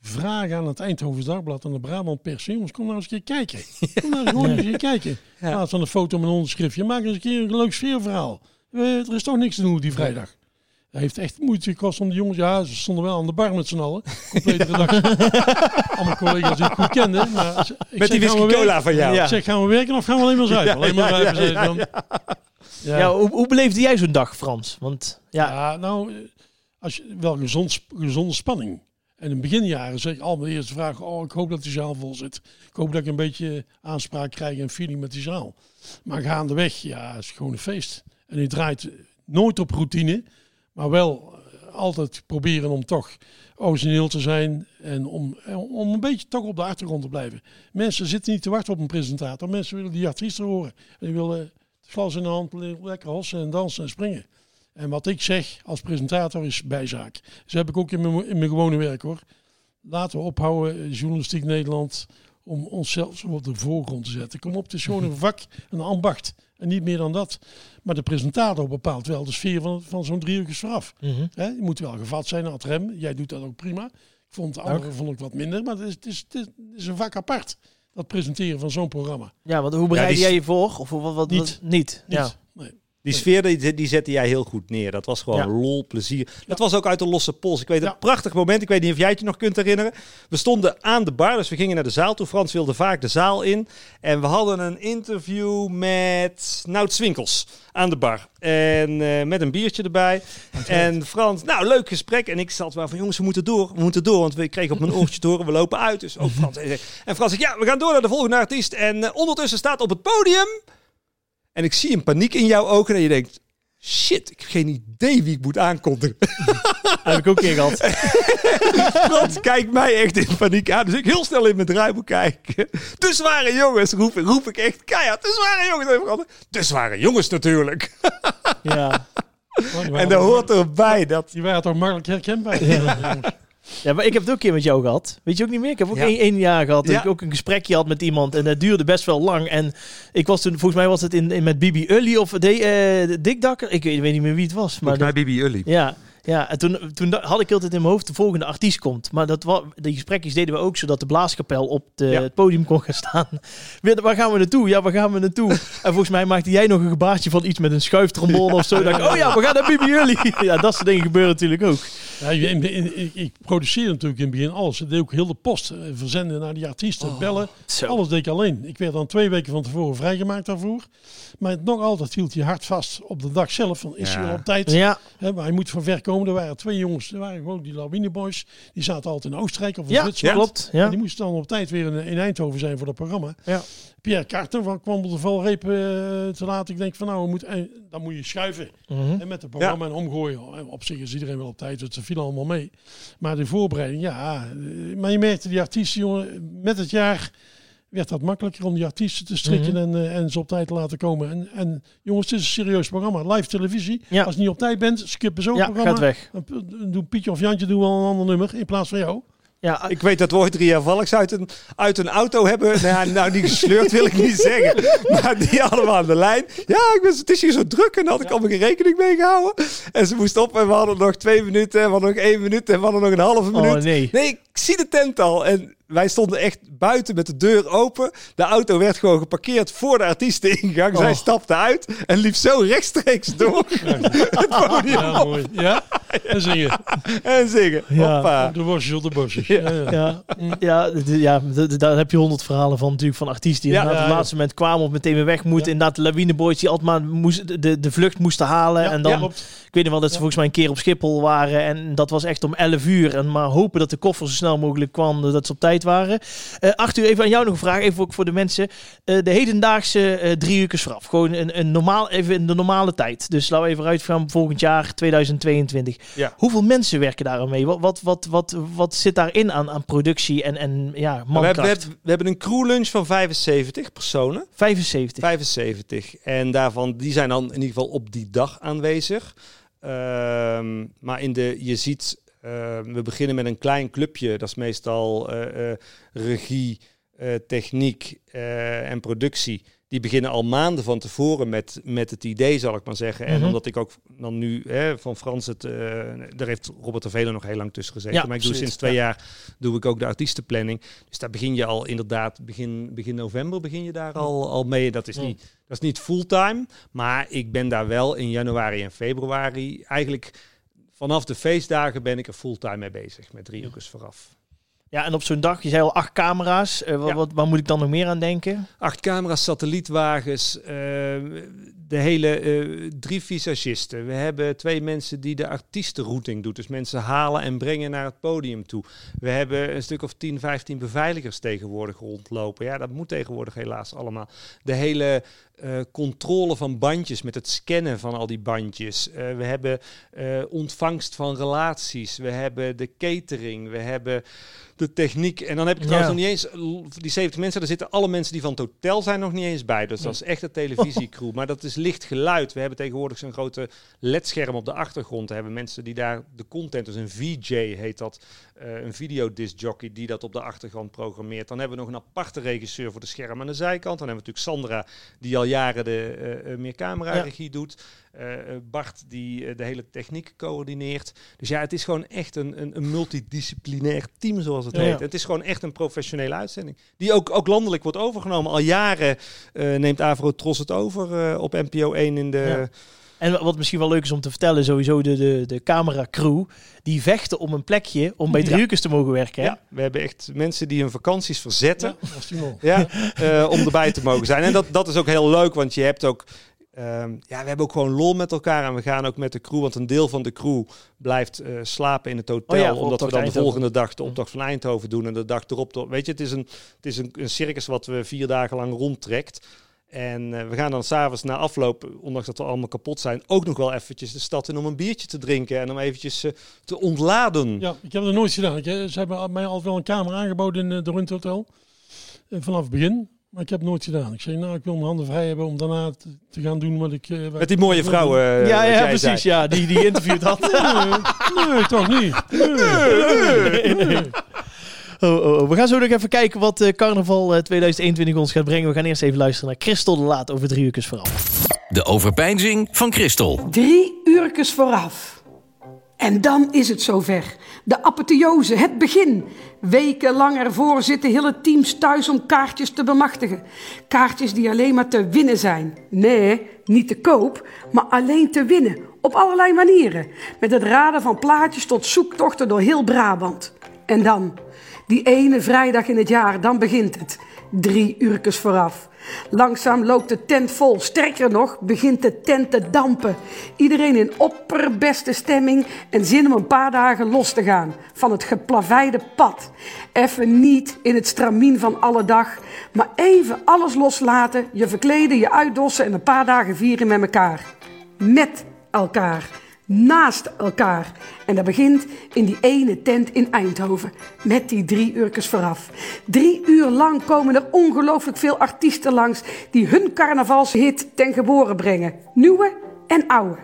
vragen aan het Eindhovens Dagblad en de Brabant Pers. Jongens, kom nou eens een keer kijken. Kom nou eens gewoon eens een keer kijken. In plaats van een foto met een onderschriftje. Maak eens een keer een leuk sfeerverhaal. Eh, er is toch niks te doen die vrijdag. Dat heeft echt moeite gekost om de jongens. Ja, ze stonden wel aan de bar met z'n allen. Complete redactie. Allemaal collega's die ik goed kende. Maar ik Met die zeg, gaan whisky we cola van jou. werken? Ik zeg, gaan we werken of gaan we alleen maar zuipen? Ja, alleen maar ja, zuipen, ja, hoe, hoe beleefde jij zo'n dag, Frans? Want ja, Ja, nou, als je, wel gezond, gezonde spanning. En in de beginjaren zeg ik al mijn eerste vraag, oh, ik hoop dat die zaal vol zit. Ik hoop dat ik een beetje aanspraak krijg en feeling met die zaal. Maar gaandeweg, ja, het is gewoon een feest. En je draait nooit op routine, maar wel eh, altijd proberen om toch origineel te zijn en om, eh, om een beetje toch op de achtergrond te blijven. Mensen zitten niet te wachten op een presentator, mensen willen die artiesten horen. En die willen glas in de hand, le- lekker hossen en dansen en springen. En wat ik zeg als presentator is bijzaak. Dus heb ik ook in mijn, in mijn gewone werk hoor. Laten we ophouden, eh, journalistiek Nederland, om onszelf zo op de voorgrond te zetten. Kom op, het is gewoon een vak, een ambacht. En niet meer dan dat. Maar de presentator bepaalt wel de sfeer van, van zo'n drie uur vooraf. Hè, je moet wel gevat zijn aan het rem. Jij doet dat ook prima. Ik vond de andere vond ik wat minder. Maar het is, het is, het een vak apart. Dat presenteren van zo'n programma. ja want hoe bereidde die- jij je voor? Of wat, wat, wat, Niet. niet? Niet. Ja. Die sfeer die, die zette jij heel goed neer. Dat was gewoon Ja. lol, plezier. Dat was ook uit de losse pols. Ik weet Ja. een prachtig moment. Ik weet niet of jij het je nog kunt herinneren. We stonden aan de bar, dus we gingen naar de zaal toe. Frans wilde vaak de zaal in. En we hadden een interview met Nout Swinkels aan de bar. En eh, met een biertje erbij. En Frans, nou, leuk gesprek. En ik zat wel van, jongens, we moeten door. We moeten door, want we kregen op mijn oortje te horen, we lopen uit. Dus ook Frans. En Frans zegt, ja, we gaan door naar de volgende artiest. En eh, ondertussen staat op het podium... En ik zie een paniek in jouw ogen en je denkt... Shit, ik heb geen idee wie ik moet aankondigen. Heb ik ook een keer gehad. Frans kijkt mij echt in paniek aan. Dus ik heel snel in mijn draaiboek kijken. De zware jongens, roep, roep ik echt keihard. De zware jongens. De zware jongens natuurlijk. Ja. Oh, En daar hoort erbij dat... Die waren toch makkelijk herkenbaar. ja, maar ik heb het ook een keer met jou gehad. Weet je ook niet meer? Ik heb ook Ja. één, één jaar gehad. Dat Ja. ik ook een gesprekje had met iemand. En dat duurde best wel lang. En ik was toen, volgens mij was het in, in met Bibi Ully of de, Dick Dakker. Ik weet, weet niet meer wie het was. Maar dat- Bibi Ully. Ja, ja, en toen, toen had ik altijd in mijn hoofd de volgende artiest komt. Maar dat die gesprekjes deden we ook zodat de blaaskapel op de, Ja. het podium kon gaan staan. Waar gaan we naartoe? Ja, waar gaan we naartoe? En volgens mij maakte jij nog een gebaartje van iets met een schuiftrombone of zo. Ik, oh ja, we gaan naar Bibi Jullie. Ja, dat soort dingen gebeuren natuurlijk ook. Ja, ik produceerde natuurlijk in het begin alles. Ik deed ook heel de post eh, verzenden naar die artiesten, bellen. Zo. Alles deed ik alleen. Ik werd dan twee weken van tevoren vrijgemaakt daarvoor. Maar nog altijd hield je hart vast op de dag zelf. Van, is hij wel op tijd? Ja, Hè, maar hij moet van ver komen. Er waren twee jongens, er waren gewoon die Lawine Boys. Die zaten altijd in Oostenrijk of in ja, Zwitserland. klopt. En Ja. die moesten dan op tijd weer in, in Eindhoven zijn voor dat programma. Ja. Pierre Carter van, kwam op de valreep eh, te laat. Ik denk van nou, we moeten, eh, dan moet je schuiven. Mhm. En met het programma en omgooien. Op zich is iedereen wel op tijd, dus dat viel allemaal mee. Maar de voorbereiding, ja. eh, Maar je merkte die artiesten, jongen, met het jaar werd dat makkelijker om die artiesten te strikken Mhm. en, eh, en ze op tijd te laten komen. En, en jongens, het is een serieus programma. Live televisie. Ja. Als je niet op tijd bent, skippen zo'n ja, programma. gaat weg. Dan Pietje of Jantje doen wel een ander nummer in plaats van jou. Ja, Ik weet dat we ooit Ria Valks uit een, uit een auto hebben. Nou, ja, nou, niet gesleurd wil ik niet zeggen. Maar die allemaal aan de lijn. Ja, ik was, het is hier zo druk en daar had ik allemaal geen rekening mee gehouden. En ze moest op en we hadden nog twee minuten. En we hadden nog één minuut en we hadden nog een halve minuut. oh nee. Nee, ik zie de tent al. En wij stonden echt buiten met de deur open. De auto werd gewoon geparkeerd voor de artiesteningang. Zij Oh. stapte uit en liep zo rechtstreeks door het podium Ja, op mooi. Ja? En zingen. en zingen. Ja. Hoppa. Op de bosjes, op de bosjes. Ja, ja. Ja, ja, daar heb je honderd verhalen van natuurlijk van artiesten die Ja. inderdaad op Ja, het laatste moment kwamen of meteen weer weg moeten. Ja. Inderdaad, de lawineboys die altijd maar moest, de, de vlucht moesten halen. Ja, en dan, ik weet nog wel dat ze volgens mij een keer op Schiphol waren. En dat was echt om 11 uur. En maar hopen dat de koffer zo snel mogelijk kwam, dat ze op tijd waren. Eh Arthur, even aan jou nog een vraag, even ook voor de mensen. Eh, de hedendaagse eh, drie uur vooraf. Gewoon een, een normaal, even in de normale tijd. Dus laten we even uitgaan volgend jaar 2022. Ja. Hoeveel mensen werken daar aan mee? Wat, wat, wat, wat, wat zit daarin aan, aan productie en, en ja, We hebben, mankracht? we hebben een crewlunch van 75 personen. 75. 75. En daarvan, die zijn dan in ieder geval op die dag aanwezig. Ehm, maar in de, je ziet, we beginnen met een klein clubje. Dat is meestal eh, eh, regie, eh, techniek en productie. Die beginnen al maanden van tevoren met, met het idee, zal ik maar zeggen. En Mhm. omdat ik ook dan nu hè, van Frans het... daar heeft Robert de Velen nog heel lang tussen gezeten. Ja, maar ik doe sinds twee Ja. jaar doe ik ook de artiestenplanning. Dus daar begin je al inderdaad, begin, begin november begin je daar al, al mee. Dat is, niet, dat is niet fulltime, maar ik ben daar wel in januari en februari eigenlijk vanaf de feestdagen ben ik er fulltime mee bezig, met drie uur vooraf. Ja, en op zo'n dag, je zei al acht camera's. Eh, wat, Ja. wat, waar moet ik dan nog meer aan denken? Acht camera's, satellietwagens, eh, de hele eh, drie visagisten. We hebben twee mensen die de artiestenrouting doen. Dus mensen halen en brengen naar het podium toe. We hebben een stuk of 10, 15 beveiligers tegenwoordig rondlopen. Ja, dat moet tegenwoordig helaas allemaal. De hele eh, controle van bandjes met het scannen van al die bandjes. Eh, we hebben eh, ontvangst van relaties. We hebben de catering. We hebben de techniek. En dan heb ik trouwens nog niet eens die 70 mensen. Daar zitten alle mensen die van het hotel zijn nog niet eens bij. Dus dat is echt een televisiecrew. Maar dat is licht geluid. We hebben tegenwoordig zo'n grote ledscherm op de achtergrond. We hebben mensen die daar de content, dus een VJ heet dat, eh, een videodiscjockey die dat op de achtergrond programmeert. Dan hebben we nog een aparte regisseur voor de scherm aan de zijkant. Dan hebben we natuurlijk Sandra die al jaren de eh, meer camera-regie doet. Eh, Bart die de hele techniek coördineert. Dus ja, het is gewoon echt een, een, een multidisciplinair team, zoals het Ja. heet. Het is gewoon echt een professionele uitzending. Die ook, ook landelijk wordt overgenomen. Al jaren neemt Avro Tros het over op NPO 1 in de... En wat misschien wel leuk is om te vertellen, sowieso de, de, de cameracrew, die vechten om een plekje om bij Ja. driehoekers te mogen werken. Hè? Ja, we hebben echt mensen die hun vakanties verzetten. Ja, eh, om erbij te mogen zijn. En dat, dat is ook heel leuk, want je hebt ook... ehm, ja, we hebben ook gewoon lol met elkaar en we gaan ook met de crew, want een deel van de crew blijft eh, slapen in het hotel, Oh ja, omdat we dan de volgende dag de optocht van Eindhoven doen en de dag erop. weet je, het is een, het is een, een circus wat we vier dagen lang rondtrekt. En eh, we gaan dan s'avonds na afloop, ondanks dat we allemaal kapot zijn, ook nog wel eventjes de stad in om een biertje te drinken en om eventjes eh, te ontladen. Ja, ik heb dat nooit gedaan. Ik, hè, ze hebben mij altijd wel een kamer aangeboden in eh, de Rund Hotel. Vanaf het begin. Maar ik heb het nooit gedaan. Ik zei, nou, ik wil mijn handen vrij hebben om daarna te, te gaan doen wat ik... wat Met die mooie eh, ja, ja, precies. zei. Ja, die die interviewd had. Nee, nee, toch niet. Nee. Nee. oh, oh. We gaan zo nog even kijken wat eh, carnaval eh, 2021 ons gaat brengen. We gaan eerst even luisteren naar Christel de Laat over drie uur vooral. De overpeinzing van Christel. Drie uurtjes vooraf. En dan is het zover. De apotheose, het begin. Wekenlang ervoor zitten hele teams thuis om kaartjes te bemachtigen. Kaartjes die alleen maar te winnen zijn. Nee, niet te koop, maar alleen te winnen. Op allerlei manieren. Met het raden van plaatjes tot zoektochten door heel Brabant. En dan, die ene vrijdag in het jaar, dan begint het. Drie uurtjes vooraf. Langzaam loopt de tent vol. Sterker nog, begint de tent te dampen. Iedereen in opperbeste stemming en zin om een paar dagen los te gaan van het geplaveide pad. Even niet in het stramien van alle dag, maar even alles loslaten, je verkleden, je uitdossen en een paar dagen vieren met elkaar. Met elkaar. Naast elkaar. En dat begint in die ene tent in Eindhoven. Met die drie uurtjes vooraf. Drie uur lang komen er ongelooflijk veel artiesten langs. die hun carnavalshit ten geboren brengen. Nieuwe en oude.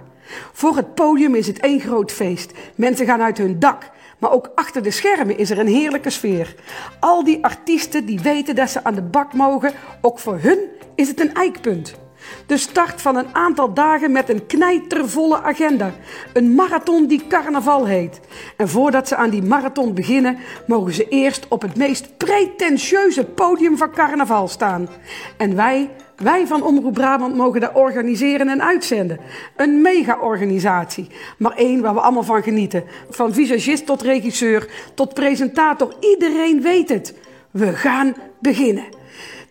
Voor het podium is het één groot feest. Mensen gaan uit hun dak. Maar ook achter de schermen is er een heerlijke sfeer. Al die artiesten die weten dat ze aan de bak mogen. Ook voor hun is het een eikpunt. De start van een aantal dagen met een knijtervolle agenda. Een marathon die carnaval heet. En voordat ze aan die marathon beginnen, mogen ze eerst op het meest pretentieuze podium van carnaval staan. En wij, wij van Omroep Brabant mogen daar organiseren en uitzenden. Een mega-organisatie, maar één waar we allemaal van genieten. Van visagist tot regisseur, tot presentator, iedereen weet het. We gaan beginnen.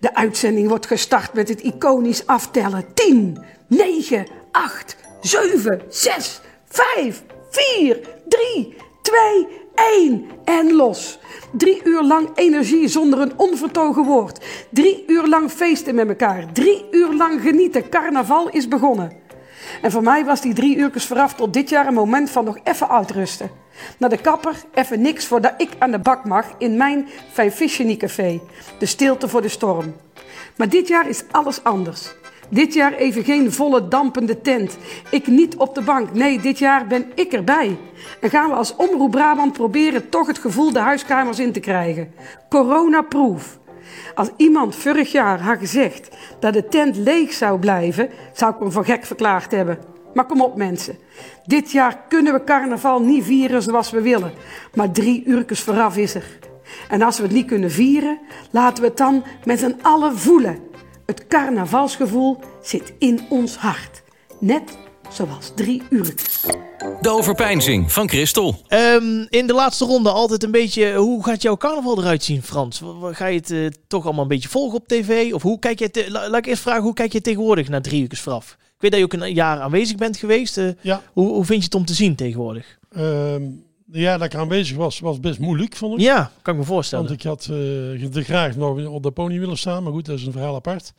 De uitzending wordt gestart met het iconisch aftellen. 10, 9, 8, 7, 6, 5, 4, 3, 2, 1 en los. Drie uur lang energie zonder een onvertogen woord. Drie uur lang feesten met elkaar. Drie uur lang genieten. Carnaval is begonnen. En voor mij was die drie uurtjes vooraf tot dit jaar een moment van nog even uitrusten. Naar de kapper, even niks voordat ik aan de bak mag in mijn Vijfvisiony café. De stilte voor de storm. Maar dit jaar is alles anders. Dit jaar even geen volle dampende tent. Ik niet op de bank. Nee, dit jaar ben ik erbij. En gaan we als Omroep Brabant proberen toch het gevoel de huiskamers in te krijgen. Corona-proof. Als iemand vorig jaar had gezegd dat de tent leeg zou blijven, zou ik hem voor gek verklaard hebben. Maar kom op mensen. Dit jaar kunnen we carnaval niet vieren zoals we willen. Maar drie uurtjes vooraf is er. En als we het niet kunnen vieren, laten we het dan met z'n allen voelen. Het carnavalsgevoel zit in ons hart. Net zoals drie uurtjes. De overpeinzing van Christel. Ehm, in de laatste ronde altijd een beetje, hoe gaat jouw carnaval eruit zien, Frans? Ga je het eh, toch allemaal een beetje volgen op tv? Of hoe kijk je, laat ik eerst vragen, hoe kijk je tegenwoordig naar drie uur vooraf? Ik weet dat je ook een jaar aanwezig bent geweest. eh, Ja. hoe, hoe vind je het om te zien tegenwoordig? Ehm, jaar dat ik aanwezig was, was best moeilijk, vond ik. Ja, kan ik me voorstellen. Want ik had eh er graag nog op de pony willen staan, maar goed, dat is een verhaal apart.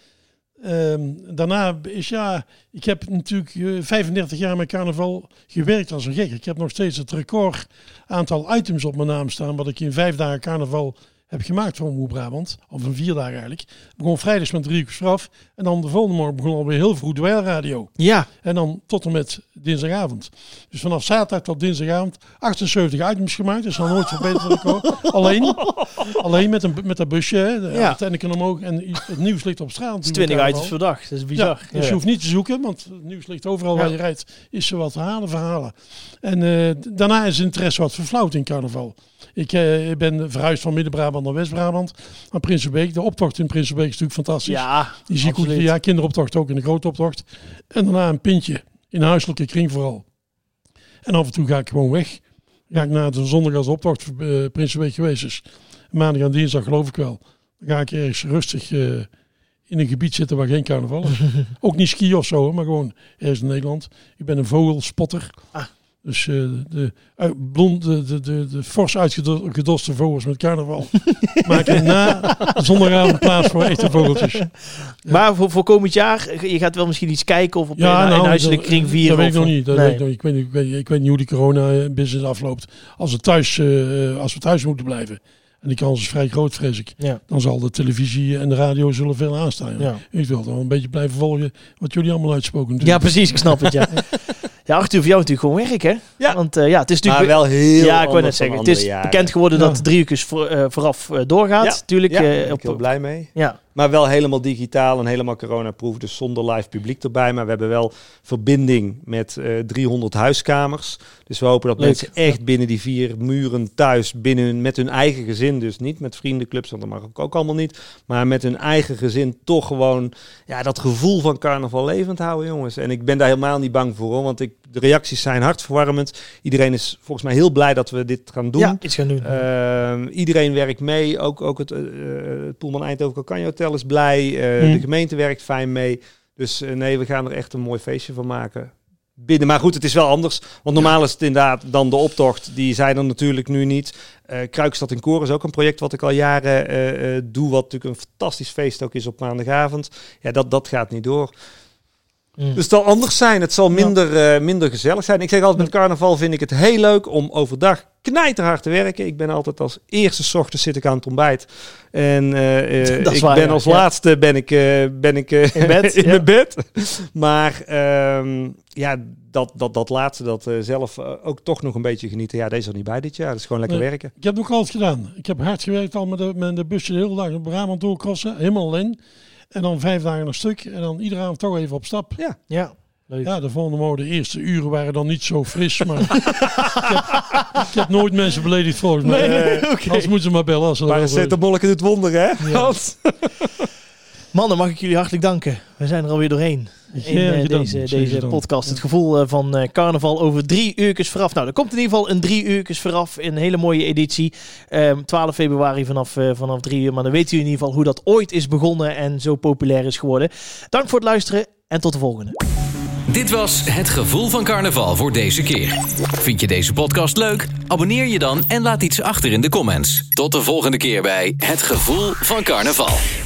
Ehm, daarna is ja, ik heb natuurlijk eh, 35 jaar met carnaval gewerkt als een gek. Ik heb nog steeds het record aantal items op mijn naam staan, wat ik in vijf dagen carnaval heb gemaakt voor Moe Brabant. Of in vier dagen eigenlijk. Begon vrijdags met drie uur straf. En dan de volgende morgen begon alweer heel vroeg dweilradio. Ja, En dan tot en met dinsdagavond. Dus vanaf zaterdag tot dinsdagavond 78 items gemaakt. Dat is nog nooit verbeterd. Alleen, alleen met, een, met dat busje. Hè, de Ja. antenne omhoog. En het nieuws ligt op straat. het is natuurlijk 20 allemaal. items per dag. Dat is bizar. Ja, dus je hoeft niet te zoeken, want het nieuws ligt overal waar je rijdt. Is er wat verhalen, verhalen. En eh, daarna is het interesse wat verflauwd in carnaval. Ik eh, ben verhuisd van Midden-Brabant naar West-Brabant. Naar Prinsenbeek. De optocht in Prinsenbeek is natuurlijk fantastisch. Ja, Die zie ik ja, kinderoptocht ook in de grote optocht. En daarna een pintje in een huiselijke kring vooral. En af en toe ga ik gewoon weg. Ga ik na de zondag als de optocht uh, Prinsenbeek geweest is. Maandag en dinsdag geloof ik wel. Dan ga ik ergens rustig eh, in een gebied zitten waar geen carnaval is. ook niet skiën of zo, maar gewoon ergens in Nederland. Ik ben een vogelspotter. Ah. Dus eh, de, uh, blond, de, de, de, de fors uitgedoste vogels met carnaval maken na zondagavond plaats voor echte vogeltjes. Maar voor, voor komend jaar, je gaat wel misschien iets kijken of op Ja, een, nou, een huiselijke dat- kring vieren. Dat weet ik nog niet. Dat Nee. weet ik, nog niet. Ik, weet, ik, weet, ik weet niet hoe die corona-business afloopt. Als we, thuis, eh, als we thuis moeten blijven, en die kans is vrij groot, vrees ik, Ja. dan zal de televisie en de radio zullen veel aanstaan. Ja. Ja. Ik wil dan een beetje blijven volgen wat jullie allemaal uitspoken. ja, natuurlijk. precies, ik snap het, ja. Ja, Arthur, voor jou natuurlijk gewoon werk, hè? Ja. Want eh, ja, het is Maar natuurlijk... wel heel ja, ik wou net zeggen. Het is jaren. bekend geworden Ja. dat drie uur voor, eh, vooraf eh, doorgaat. Ja. Tuurlijk. Ja, eh, daar ben ik op, heel blij mee. ja. Maar wel helemaal digitaal en helemaal coronaproof. Dus zonder live publiek erbij. Maar we hebben wel verbinding met eh 300 huiskamers. Dus we hopen dat Leuk. mensen echt binnen die vier muren thuis, binnen hun, met hun eigen gezin. Dus niet met vriendenclubs, want dat mag ook, ook allemaal niet. Maar met hun eigen gezin toch gewoon ja, dat gevoel van carnaval levend houden, jongens. En ik ben daar helemaal niet bang voor, hoor, want ik, de reacties zijn hartverwarmend. Iedereen is volgens mij heel blij dat we dit gaan doen. ja, iets gaan doen. Ehm, iedereen werkt mee. Ook, ook het, eh, Poelman Eindhoven Calcagno Hotel is blij. Eh, Hmm. De gemeente werkt fijn mee. Dus eh, nee, we gaan er echt een mooi feestje van maken. Binnen. Maar goed, het is wel anders. Want normaal is het inderdaad dan de optocht. Die zijn er natuurlijk nu niet. Eh Kruikstad in Koor is ook een project wat ik al jaren eh, eh, doe. Wat natuurlijk een fantastisch feest ook is op maandagavond. Ja, dat, dat gaat niet door. Mm. Dus het zal anders zijn. Het zal minder, eh, minder gezellig zijn. Ik zeg altijd, met carnaval vind ik het heel leuk om overdag knijterhard te werken. Ik ben altijd als eerste 's ochtends zit ik aan het ontbijt. En eh, eh, ik waar, ben ja. als laatste ben ik, ben ik In bed, in ja. mijn bed. Maar ehm, ja, dat, dat, dat laatste, dat zelf ook toch nog een beetje genieten. Ja, deze is er niet bij dit jaar. Dat is gewoon lekker Nee. werken. Ik heb ook altijd gedaan. Ik heb hard gewerkt al met de, met de busje de hele dag op Brabant doorkrossen. Helemaal alleen. En dan vijf dagen een stuk. En dan iedere avond toch even op stap. ja, leuk. Ja, de volgende morgen, de eerste uren waren dan niet zo fris. Maar ik, heb, ik heb nooit mensen beledigd volgens mij. Nee, Anders moeten ze maar bellen. Als ze er wel zijn. Paracetamolke doet wonder, hè? Mannen, mag ik jullie hartelijk danken. We zijn er alweer doorheen. In deze, deze podcast. Het gevoel eh, van eh, carnaval over drie uurtjes vooraf. Nou, er komt in ieder geval een drie uurtjes vooraf. Een hele mooie editie. Ehm 12 februari vanaf, eh, vanaf drie uur. Maar dan weet u in ieder geval hoe dat ooit is begonnen en zo populair is geworden. Dank voor het luisteren en tot de volgende. Dit was Het Gevoel van Carnaval voor deze keer. Vind je deze podcast leuk? Abonneer je dan en laat iets achter in de comments. Tot de volgende keer bij Het Gevoel van Carnaval.